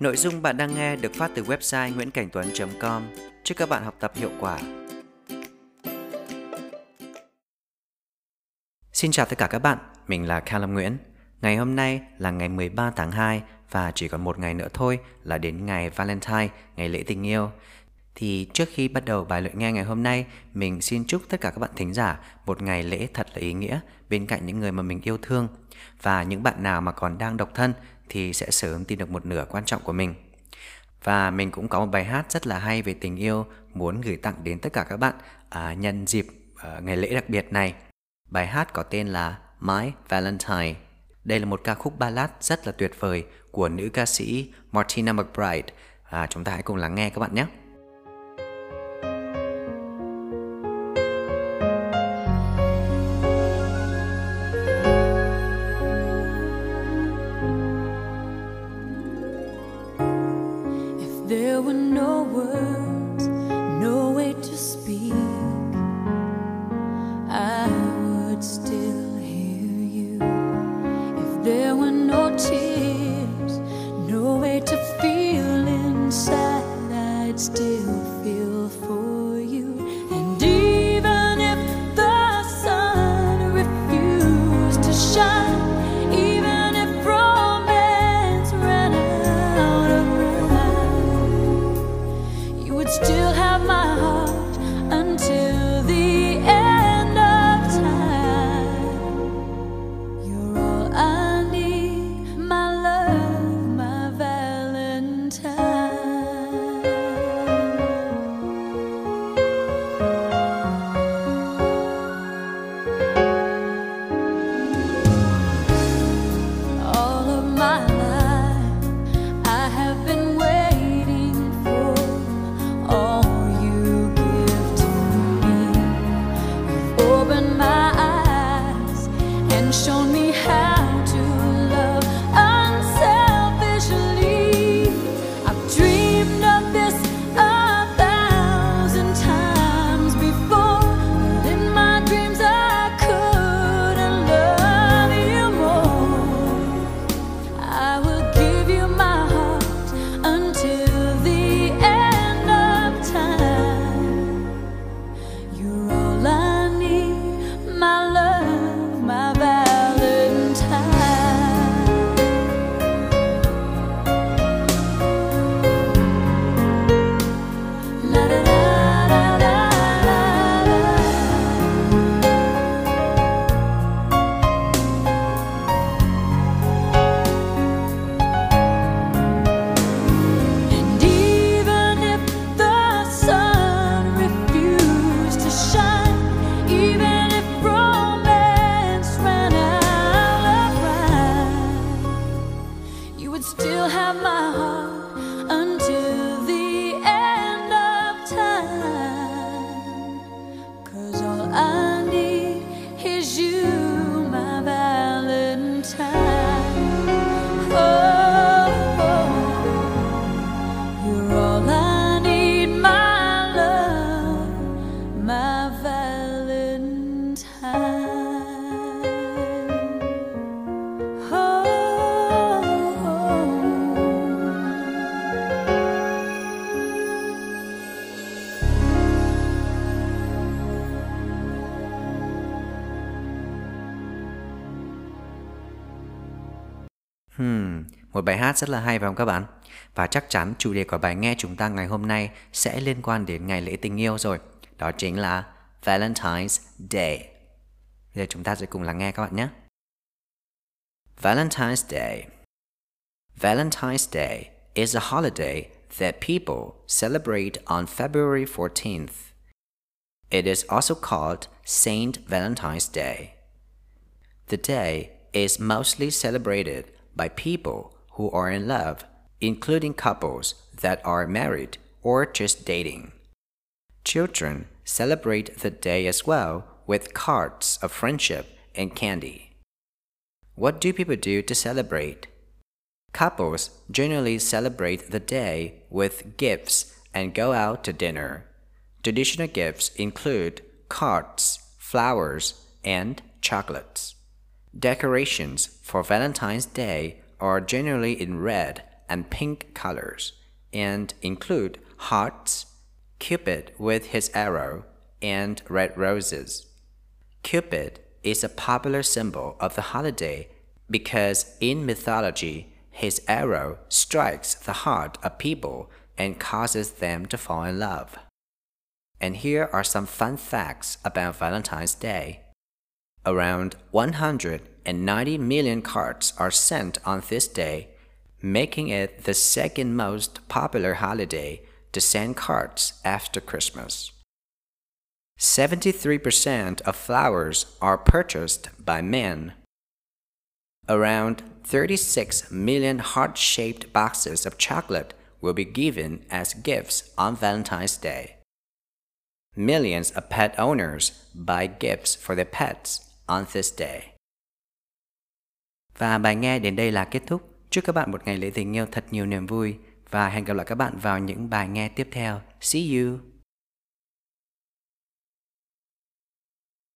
Nội dung bạn đang nghe được phát từ website nguyễn.cảnh.tuấn.com. Chúc các bạn học tập hiệu quả. Xin chào tất cả các bạn, mình là Callum Nguyễn. Ngày hôm nay là ngày 13 tháng 2 và chỉ còn một ngày nữa thôi là đến ngày Valentine, ngày lễ tình yêu. Thì trước khi bắt đầu bài luyện nghe ngày hôm nay, mình xin chúc tất cả các bạn thính giả một ngày lễ thật là ý nghĩa bên cạnh những người mà mình yêu thương. Và những bạn nào mà còn đang độc thân thì sẽ sớm tìm được một nửa quan trọng của mình. Và mình cũng có một bài hát rất là hay về tình yêu muốn gửi tặng đến tất cả các bạn à, nhân dịp à, ngày lễ đặc biệt này. Bài hát có tên là My Valentine. Đây là một ca khúc ballad rất là tuyệt vời của nữ ca sĩ Martina McBride. À, chúng ta hãy cùng lắng nghe các bạn nhé. Rhyme, you Hmm, một bài hát rất là hay phải không các bạn? Và chắc chắn chủ đề của bài nghe chúng ta ngày hôm nay sẽ liên quan đến ngày lễ tình yêu rồi. Đó chính là Valentine's Day. Bây giờ chúng ta sẽ cùng lắng nghe các bạn nhé. Valentine's Day Valentine's Day is a holiday that people celebrate on February 14th. It is also called Saint Valentine's Day. The day is mostly celebrated by people who are in love, including couples that are married or just dating. Children celebrate the day as well with cards of friendship and candy. What do people do to celebrate? Couples generally celebrate the day with gifts and go out to dinner. Traditional gifts include cards, flowers, and chocolates. Decorations for Valentine's Day are generally in red and pink colors and include hearts, Cupid with his arrow, and red roses. Cupid is a popular symbol of the holiday because in mythology, his arrow strikes the heart of people and causes them to fall in love. And here are some fun facts about Valentine's Day. Around 190 million cards are sent on this day, making it the second most popular holiday to send cards after Christmas. 73% of flowers are purchased by men. Around 36 million heart shaped boxes of chocolate will be given as gifts on Valentine's Day. Millions of pet owners buy gifts for their pets on this day. Và bài nghe đến đây là kết thúc. Chúc các bạn một ngày lễ tình yêu thật nhiều niềm vui và hẹn gặp lại các bạn vào những bài nghe tiếp theo. See you!